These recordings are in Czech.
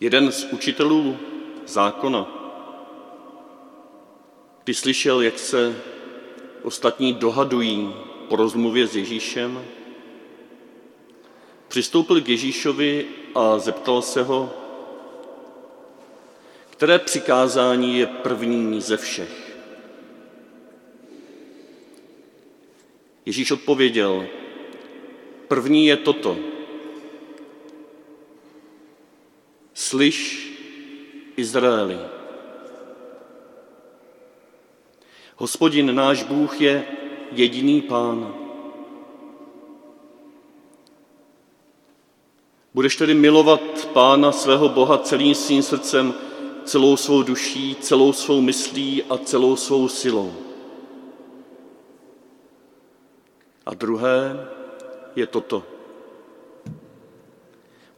Jeden z učitelů zákona, když slyšel, jak se ostatní dohadují po rozmluvě s Ježíšem, přistoupil k Ježíšovi a zeptal se ho, které přikázání je první ze všech. Ježíš odpověděl, první je toto. Slyš, Izraeli. Hospodin náš Bůh je jediný pán. Budeš tedy milovat pána svého Boha celým svým srdcem, celou svou duší, celou svou myslí a celou svou silou. A druhé je toto.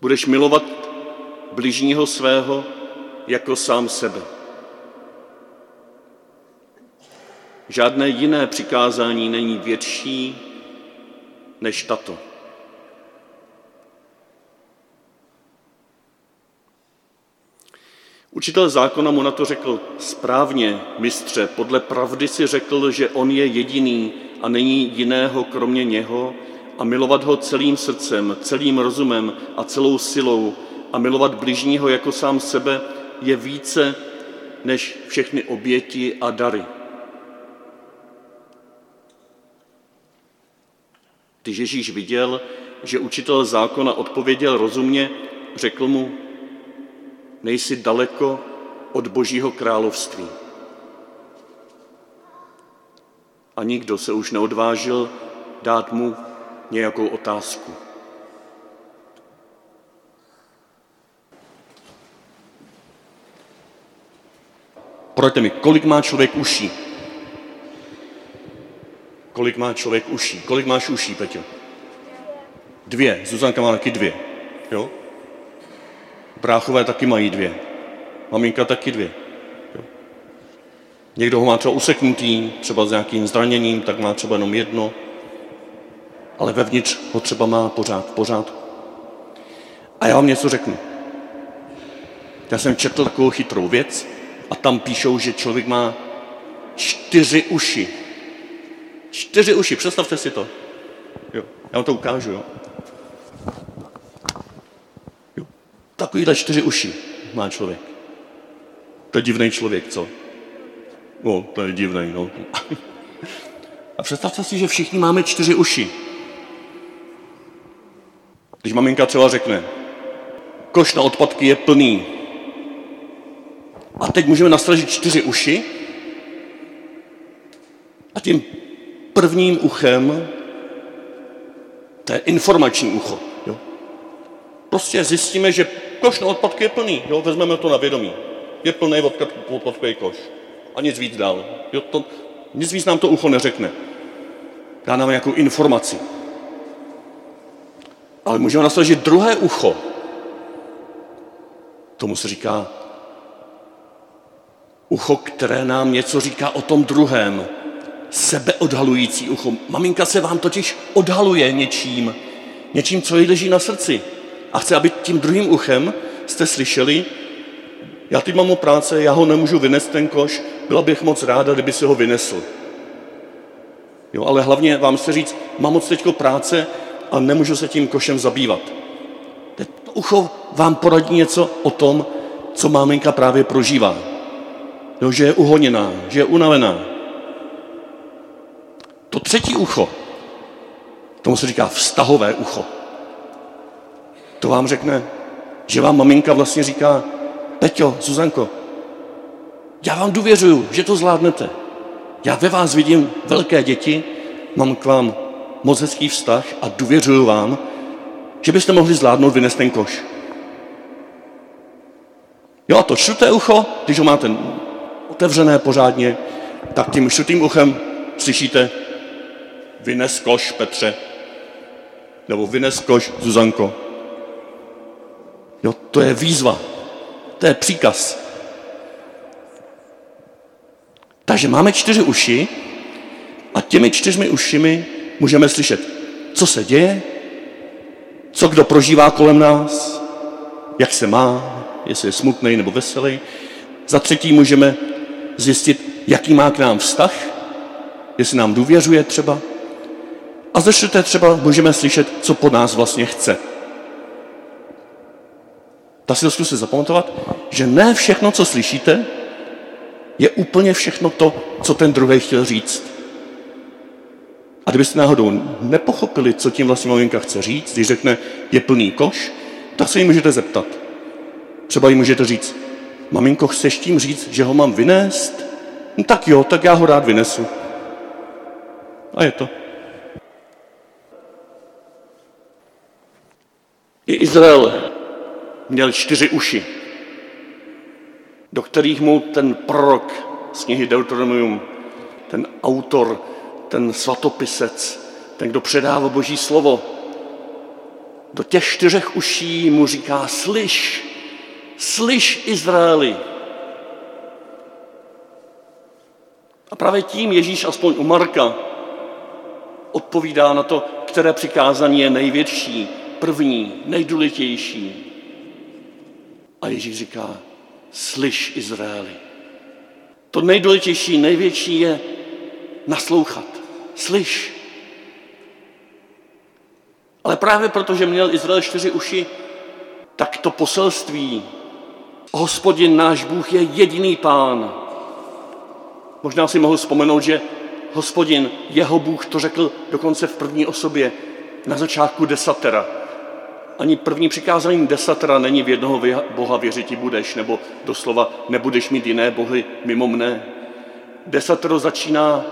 Budeš milovat bližního svého jako sám sebe. Žádné jiné přikázání není větší než tato. Učitel zákona mu na to řekl, správně, mistře, podle pravdy si řekl, že on je jediný a není jiného kromě něho a milovat ho celým srdcem, celým rozumem a celou silou a milovat bližního jako sám sebe je více než všechny oběti a dary. Když Ježíš viděl, že učitel zákona odpověděl rozumně, řekl mu, nejsi daleko od Božího království. A nikdo se už neodvážil dát mu nějakou otázku. Poraďte mi, kolik má člověk uší? Kolik má člověk uší? Kolik máš uší, Peťo? Dvě. Zuzanka má taky dvě. Jo? Bráchové taky mají dvě. Maminka taky dvě. Jo? Někdo ho má třeba useknutý, třeba s nějakým zraněním, tak má třeba jenom jedno, ale vevnitř ho třeba má pořád v pořádku. A já vám něco řeknu. Já jsem četl takovou chytrou věc a tam píšou, že člověk má čtyři uši. Čtyři uši, představte si to. Jo, já vám to ukážu, jo. jo. Takovýhle čtyři uši má člověk. To je divný člověk, co? No, to je divný, no. A představte si, že všichni máme čtyři uši. Když maminka třeba řekne, koš na odpadky je plný. A teď můžeme nastražit čtyři uši a tím prvním uchem, to je informační ucho. Jo? Prostě zjistíme, že koš na odpadky je plný, jo? vezmeme to na vědomí. Je plný odpadkový koš. A nic víc dál. Jo? To, nic víc nám to ucho neřekne. Dá nám nějakou informaci. Ale můžeme nastavit druhé ucho. Tomu se říká ucho, které nám něco říká o tom druhém. Sebeodhalující ucho. Maminka se vám totiž odhaluje něčím. Něčím, co jí leží na srdci. A chce, aby tím druhým uchem jste slyšeli, já teď mám o práce, já ho nemůžu vynést ten koš, byla bych moc ráda, kdyby si ho vynesl. Jo, ale hlavně vám se říct, mám moc teďko práce, a nemůžu se tím košem zabývat. To ucho vám poradí něco o tom, co máminka právě prožívá. No, že je uhoněná, že je unavená. To třetí ucho, tomu se říká vztahové ucho. To vám řekne, že vám maminka vlastně říká, Peťo, Zuzanko, já vám důvěřuju, že to zvládnete. Já ve vás vidím velké děti, mám k vám moc hezký vztah a důvěřuju vám, že byste mohli zvládnout vynést ten koš. Jo a to čtvrté ucho, když ho máte otevřené pořádně, tak tím čtvrtým uchem slyšíte vynes koš Petře, nebo vynes koš Zuzanko. Jo, to je výzva, to je příkaz. Takže máme čtyři uši a těmi čtyřmi ušimi můžeme slyšet, co se děje, co kdo prožívá kolem nás, jak se má, jestli je smutný nebo veselý. Za třetí můžeme zjistit, jaký má k nám vztah, jestli nám důvěřuje třeba. A čtvrté třeba můžeme slyšet, co po nás vlastně chce. Ta si to zkuste zapamatovat, že ne všechno, co slyšíte, je úplně všechno to, co ten druhý chtěl říct. A kdybyste náhodou nepochopili, co tím vlastně maminka chce říct, když řekne, je plný koš, tak se jí můžete zeptat. Třeba jí můžete říct, maminko, chceš tím říct, že ho mám vynést? No tak jo, tak já ho rád vynesu. A je to. I Izrael měl čtyři uši, do kterých mu ten prorok z knihy Deuteronomium, ten autor, ten svatopisec, ten, kdo předává Boží slovo, do těch čtyřech uší mu říká, slyš, slyš Izraeli. A právě tím Ježíš, aspoň u Marka, odpovídá na to, které přikázání je největší, první, nejdůležitější. A Ježíš říká, slyš Izraeli. To nejdůležitější, největší je naslouchat. Slyš. Ale právě proto, že měl Izrael čtyři uši, tak to poselství, hospodin náš Bůh je jediný pán. Možná si mohl vzpomenout, že hospodin, jeho Bůh, to řekl dokonce v první osobě na začátku desatera. Ani první přikázání desatera není v jednoho Boha věřiti budeš, nebo doslova nebudeš mít jiné bohy mimo mne. Desatero začíná,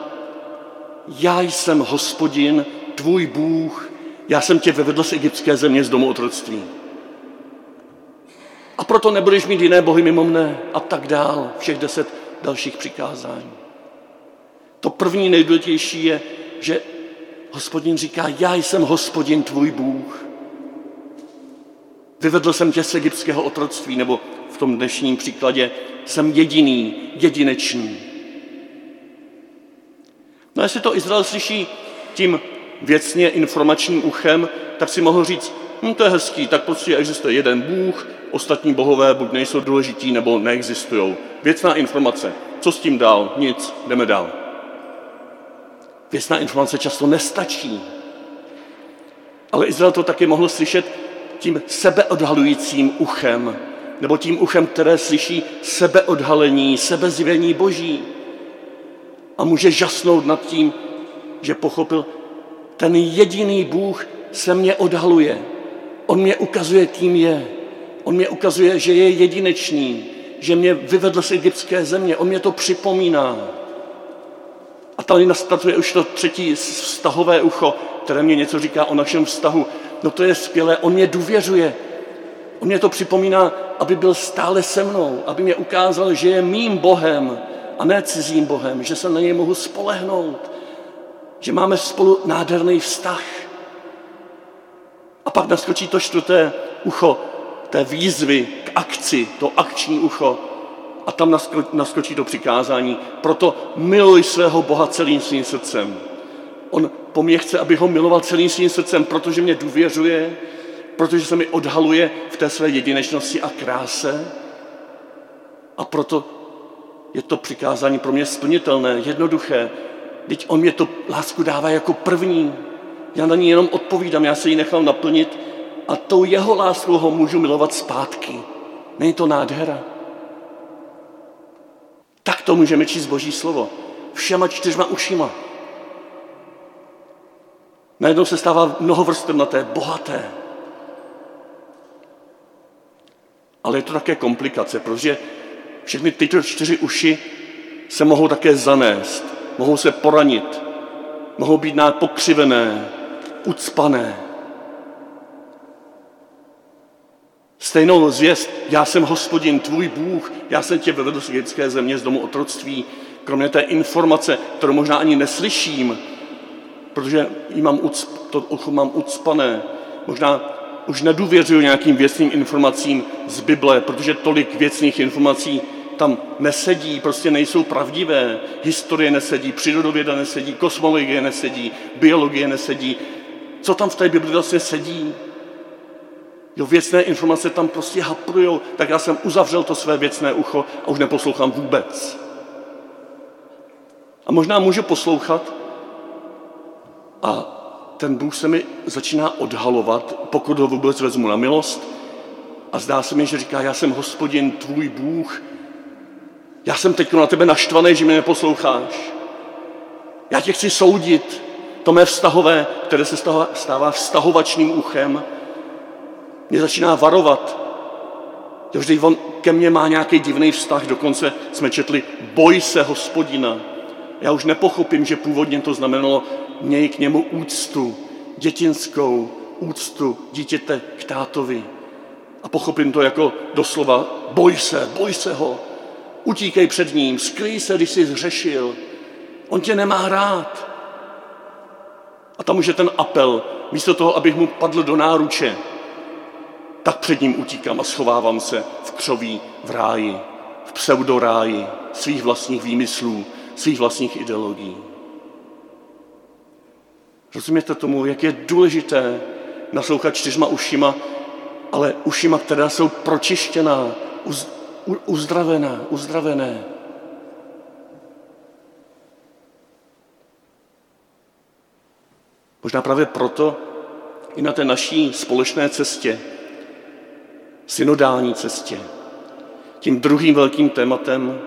já jsem hospodin, tvůj Bůh, já jsem tě vyvedl z egyptské země z domu otroctví. A proto nebudeš mít jiné bohy mimo mne a tak dál, všech deset dalších přikázání. To první nejdůležitější je, že hospodin říká, já jsem hospodin tvůj Bůh. Vyvedl jsem tě z egyptského otroctví, nebo v tom dnešním příkladě jsem jediný, jedinečný. No a jestli to Izrael slyší tím věcně informačním uchem, tak si mohl říct, hm, to je hezký, tak prostě existuje jeden Bůh, ostatní bohové buď nejsou důležití, nebo neexistují. Věcná informace. Co s tím dál? Nic, jdeme dál. Věcná informace často nestačí. Ale Izrael to taky mohl slyšet tím sebeodhalujícím uchem, nebo tím uchem, které slyší sebeodhalení, sebezjevení Boží. A může žasnout nad tím, že pochopil, ten jediný Bůh se mě odhaluje. On mě ukazuje, kým je. On mě ukazuje, že je jedinečný, že mě vyvedl z egyptské země. On mě to připomíná. A tady nastatuje už to třetí vztahové ucho, které mě něco říká o našem vztahu. No to je skvělé, on mě důvěřuje. On mě to připomíná, aby byl stále se mnou, aby mě ukázal, že je mým Bohem a ne cizím Bohem, že se na něj mohu spolehnout, že máme spolu nádherný vztah. A pak naskočí to čtvrté ucho té výzvy k akci, to akční ucho. A tam naskočí to přikázání. Proto miluj svého Boha celým svým srdcem. On po mně chce, aby ho miloval celým svým srdcem, protože mě důvěřuje, protože se mi odhaluje v té své jedinečnosti a kráse. A proto je to přikázání pro mě splnitelné, jednoduché. Teď on mě to lásku dává jako první. Já na ní jenom odpovídám, já se ji nechám naplnit a tou jeho láskou ho můžu milovat zpátky. Není to nádhera? Tak to můžeme číst Boží slovo. Všema čtyřma ušima. Najednou se stává té bohaté. Ale je to také komplikace, protože všechny tyto čtyři uši se mohou také zanést, mohou se poranit, mohou být pokřivené, ucpané. Stejnou zvěst, já jsem hospodin, tvůj Bůh, já jsem tě vyvedl z egyptské země, z domu otroctví, kromě té informace, kterou možná ani neslyším, protože jí mám ucp, to ucho mám ucpané. Možná už nedůvěřuji nějakým věcným informacím z Bible, protože tolik věcných informací tam nesedí, prostě nejsou pravdivé. Historie nesedí, přírodověda nesedí, kosmologie nesedí, biologie nesedí. Co tam v té Bibli vlastně sedí? Jo, věcné informace tam prostě haprujou, tak já jsem uzavřel to své věcné ucho a už neposlouchám vůbec. A možná můžu poslouchat a ten Bůh se mi začíná odhalovat, pokud ho vůbec vezmu na milost. A zdá se mi, že říká, já jsem hospodin, tvůj Bůh. Já jsem teď na tebe naštvaný, že mě neposloucháš. Já tě chci soudit. To mé vztahové, které se stává vztahovačným uchem, mě začíná varovat. Jo, vždyť on ke mně má nějaký divný vztah, dokonce jsme četli, boj se hospodina. Já už nepochopím, že původně to znamenalo měj k němu úctu, dětinskou úctu dítěte k tátovi. A pochopím to jako doslova, boj se, boj se ho, utíkej před ním, skryj se, když jsi zřešil. On tě nemá rád. A tam už je ten apel, místo toho, abych mu padl do náruče, tak před ním utíkám a schovávám se v křoví v ráji, v pseudoráji svých vlastních výmyslů, svých vlastních ideologií. Rozumíte tomu, jak je důležité naslouchat čtyřma ušima, ale ušima, která jsou pročištěná, uz, uzdravená, uzdravené. Možná právě proto i na té naší společné cestě, synodální cestě, tím druhým velkým tématem,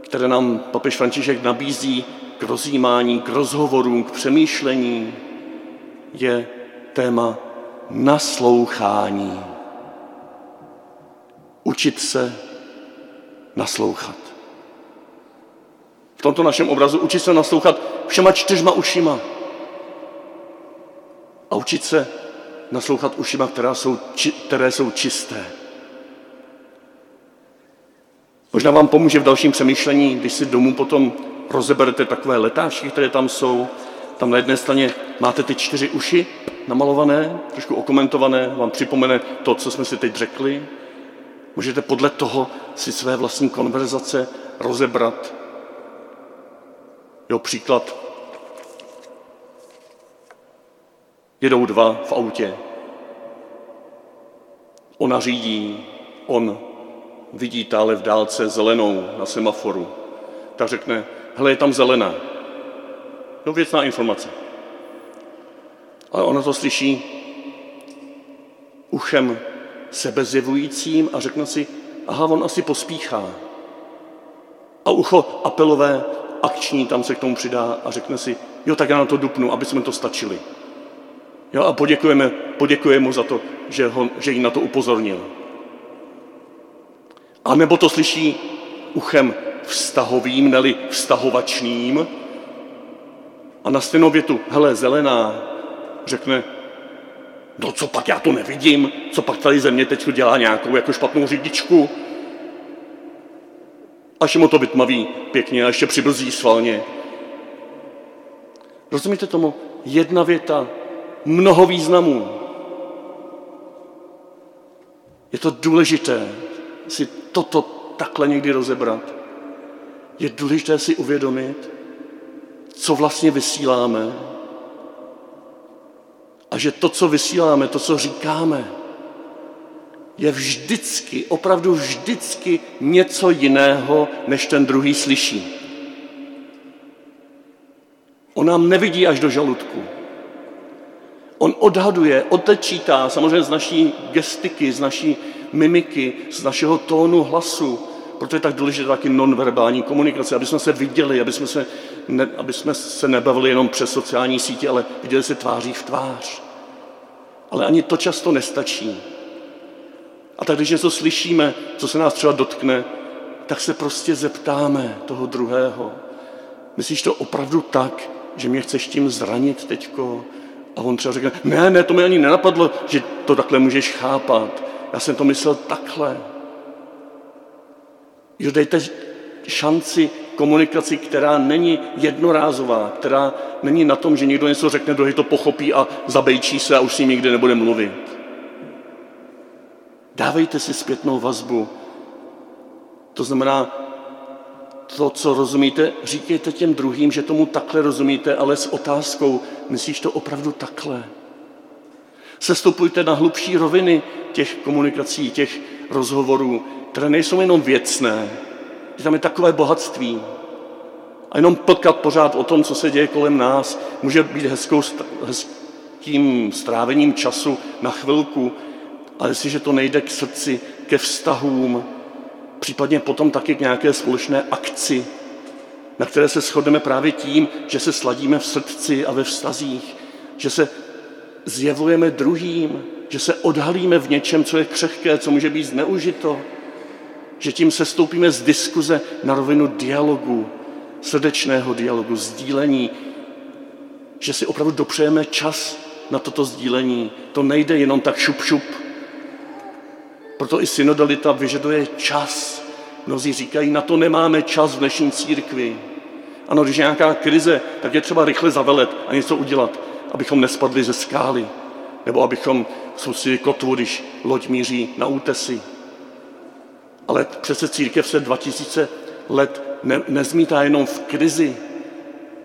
které nám papež František nabízí k rozjímání, k rozhovorům, k přemýšlení, je téma naslouchání. Učit se naslouchat. V tomto našem obrazu učit se naslouchat všema čtyřma ušima. A učit se naslouchat ušima, která jsou, které jsou čisté. Možná vám pomůže v dalším přemýšlení, když si domů potom rozeberete takové letáčky, které tam jsou. Tam na jedné straně máte ty čtyři uši namalované, trošku okomentované, vám připomene to, co jsme si teď řekli. Můžete podle toho si své vlastní konverzace rozebrat. Jo, příklad. Jedou dva v autě. Ona řídí, on vidí tále v dálce zelenou na semaforu. Tak řekne, hele, je tam zelená. No věcná informace. Ale ona to slyší uchem sebezjevujícím a řekne si, aha, on asi pospíchá. A ucho apelové, akční, tam se k tomu přidá a řekne si, jo, tak já na to dupnu, aby jsme to stačili. Jo, a poděkujeme, poděkujeme mu za to, že, ho, že jí na to upozornil. A nebo to slyší uchem vztahovým, neli vztahovačným. A na stejnou větu, hele, zelená, řekne, no co pak, já to nevidím, co pak tady země teď dělá nějakou jako špatnou řidičku. Až mu to vytmaví pěkně a ještě přibrzdí svalně. Rozumíte tomu? Jedna věta, mnoho významů. Je to důležité si toto takhle někdy rozebrat je důležité si uvědomit, co vlastně vysíláme a že to, co vysíláme, to, co říkáme, je vždycky, opravdu vždycky něco jiného, než ten druhý slyší. On nám nevidí až do žaludku. On odhaduje, odečítá, samozřejmě z naší gestiky, z naší mimiky, z našeho tónu hlasu, proto je tak důležité taky nonverbální komunikace, aby jsme se viděli, aby jsme se, ne, aby jsme se nebavili jenom přes sociální sítě, ale viděli se tváří v tvář. Ale ani to často nestačí. A tak když něco slyšíme, co se nás třeba dotkne, tak se prostě zeptáme toho druhého. Myslíš to opravdu tak, že mě chceš tím zranit teďko? A on třeba řekne, ne, ne, to mi ani nenapadlo, že to takhle můžeš chápat. Já jsem to myslel takhle. Jo, dejte šanci komunikaci, která není jednorázová, která není na tom, že někdo něco řekne, druhý to pochopí a zabejčí se a už s ním nikdy nebude mluvit. Dávejte si zpětnou vazbu. To znamená, to, co rozumíte, říkejte těm druhým, že tomu takhle rozumíte, ale s otázkou, myslíš to opravdu takhle? Sestupujte na hlubší roviny těch komunikací, těch rozhovorů, které nejsou jenom věcné, že tam je takové bohatství. A jenom plkat pořád o tom, co se děje kolem nás, může být hezkou, hezkým strávením času na chvilku, ale jestliže to nejde k srdci, ke vztahům, případně potom taky k nějaké společné akci, na které se shodneme právě tím, že se sladíme v srdci a ve vztazích, že se zjevujeme druhým, že se odhalíme v něčem, co je křehké, co může být zneužito, že tím se stoupíme z diskuze na rovinu dialogu, srdečného dialogu, sdílení, že si opravdu dopřejeme čas na toto sdílení. To nejde jenom tak šup šup. Proto i synodalita vyžaduje čas. Mnozí říkají, na to nemáme čas v dnešní církvi. Ano, když je nějaká krize, tak je třeba rychle zavelet a něco udělat, abychom nespadli ze skály, nebo abychom spustili kotvu, když loď míří na útesy. Ale přece církev se 2000 let ne, nezmítá jenom v krizi.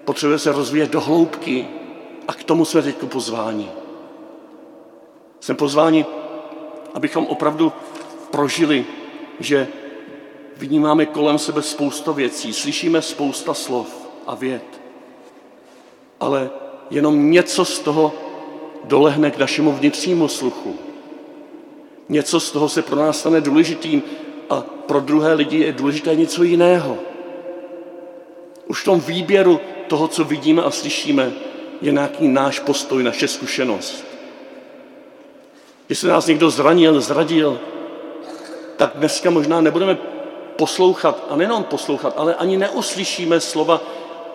Potřebuje se rozvíjet do hloubky a k tomu jsme teď pozváni. Jsme pozváni, abychom opravdu prožili, že vnímáme kolem sebe spousta věcí, slyšíme spousta slov a věd, ale jenom něco z toho dolehne k našemu vnitřnímu sluchu. Něco z toho se pro nás stane důležitým a pro druhé lidi je důležité něco jiného. Už v tom výběru toho, co vidíme a slyšíme, je nějaký náš postoj, naše zkušenost. Jestli nás někdo zranil, zradil, tak dneska možná nebudeme poslouchat, a nejenom poslouchat, ale ani neuslyšíme slova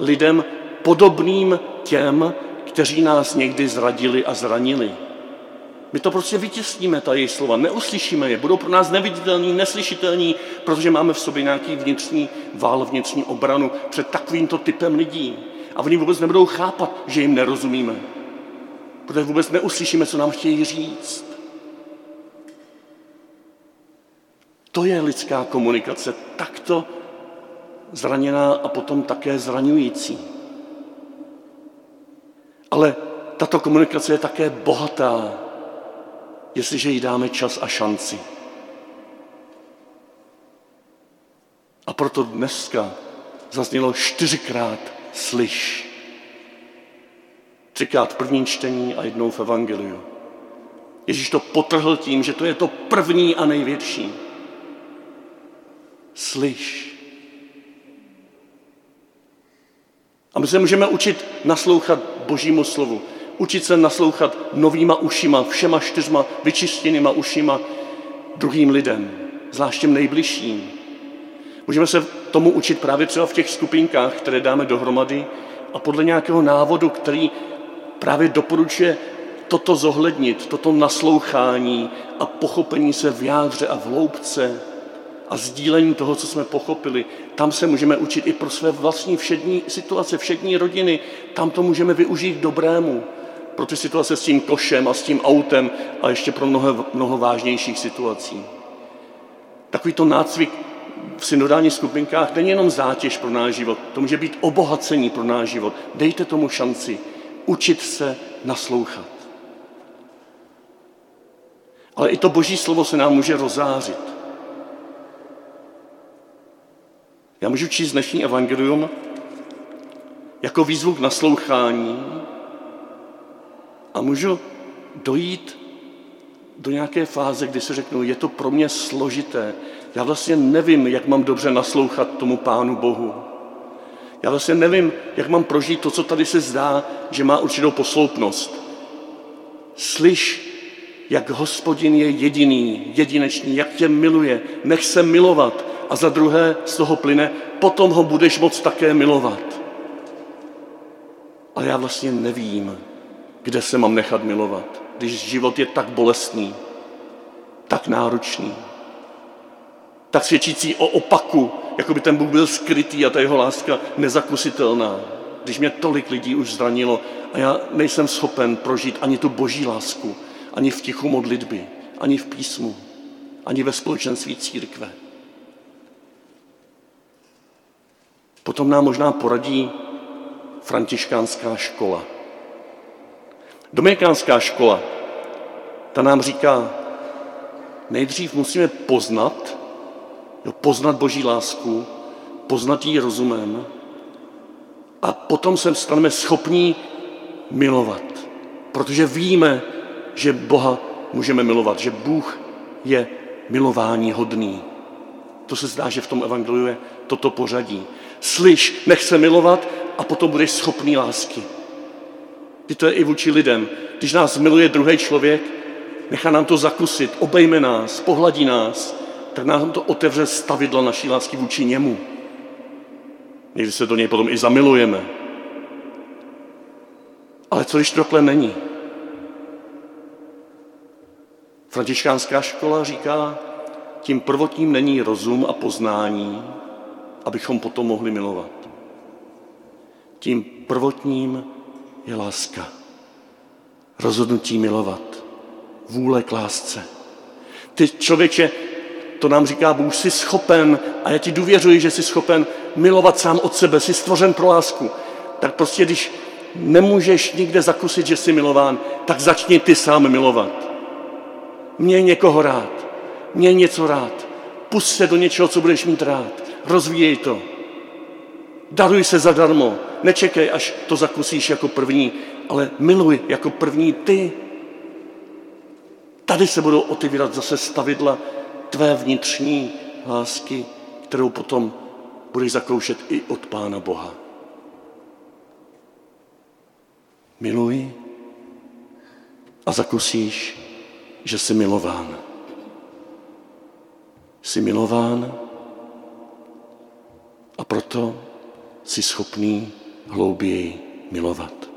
lidem podobným těm, kteří nás někdy zradili a zranili. My to prostě vytěsníme, ta jejich slova, neuslyšíme je, budou pro nás neviditelní, neslyšitelní, protože máme v sobě nějaký vnitřní vál, vnitřní obranu před takovýmto typem lidí. A oni vůbec nebudou chápat, že jim nerozumíme. Protože vůbec neuslyšíme, co nám chtějí říct. To je lidská komunikace, takto zraněná a potom také zraňující. Ale tato komunikace je také bohatá, jestliže jí dáme čas a šanci. A proto dneska zaznělo čtyřikrát slyš. Třikrát v prvním čtení a jednou v Evangeliu. Ježíš to potrhl tím, že to je to první a největší. Slyš. A my se můžeme učit naslouchat Božímu slovu. Učit se naslouchat novýma ušima, všema čtyřma vyčištěnýma ušima druhým lidem, zvlášť těm nejbližším. Můžeme se tomu učit právě třeba v těch skupinkách, které dáme dohromady a podle nějakého návodu, který právě doporučuje toto zohlednit, toto naslouchání a pochopení se v jádře a v hloubce a sdílení toho, co jsme pochopili. Tam se můžeme učit i pro své vlastní všední situace, všední rodiny. Tam to můžeme využít dobrému. Pro ty situace s tím košem a s tím autem a ještě pro mnoho, mnoho vážnějších situací. Takový to nácvik v synodálních skupinkách není jenom zátěž pro náš život, to může být obohacení pro náš život. Dejte tomu šanci učit se naslouchat. Ale i to boží slovo se nám může rozářit. Já můžu číst dnešní evangelium jako výzvu k naslouchání a můžu dojít do nějaké fáze, kdy se řeknu, je to pro mě složité. Já vlastně nevím, jak mám dobře naslouchat tomu Pánu Bohu. Já vlastně nevím, jak mám prožít to, co tady se zdá, že má určitou posloupnost. Slyš, jak hospodin je jediný, jedinečný, jak tě miluje, nech se milovat a za druhé z toho plyne, potom ho budeš moc také milovat. Ale já vlastně nevím, kde se mám nechat milovat, když život je tak bolestný, tak náročný, tak svědčící o opaku, jako by ten Bůh byl skrytý a ta jeho láska nezakusitelná. Když mě tolik lidí už zranilo a já nejsem schopen prožít ani tu boží lásku, ani v tichu modlitby, ani v písmu, ani ve společenství církve. Potom nám možná poradí františkánská škola. Dominikánská škola Ta nám říká, nejdřív musíme poznat, jo, poznat Boží lásku, poznat ji rozumem a potom se staneme schopní milovat. Protože víme, že Boha můžeme milovat, že Bůh je milování hodný. To se zdá, že v tom evangeliu je toto pořadí. Slyš, nech se milovat a potom budeš schopný lásky. Ty to je i vůči lidem. Když nás miluje druhý člověk, nechá nám to zakusit, obejme nás, pohladí nás, tak nám to otevře stavidla naší lásky vůči němu. Někdy se do něj potom i zamilujeme. Ale co když to takhle není? Františkánská škola říká, tím prvotním není rozum a poznání, abychom potom mohli milovat. Tím prvotním je láska. Rozhodnutí milovat. Vůle k lásce. Ty člověče, to nám říká Bůh, jsi schopen, a já ti důvěřuji, že jsi schopen milovat sám od sebe, jsi stvořen pro lásku. Tak prostě, když nemůžeš nikde zakusit, že jsi milován, tak začni ty sám milovat. Měj někoho rád, měj něco rád, pust se do něčeho, co budeš mít rád, rozvíjej to. Daruj se zadarmo, nečekej, až to zakusíš jako první, ale miluj jako první ty. Tady se budou otevírat zase stavidla tvé vnitřní lásky, kterou potom budeš zakoušet i od Pána Boha. Miluj a zakusíš, že jsi milován. Jsi milován a proto jsi schopný hlouběji milovat.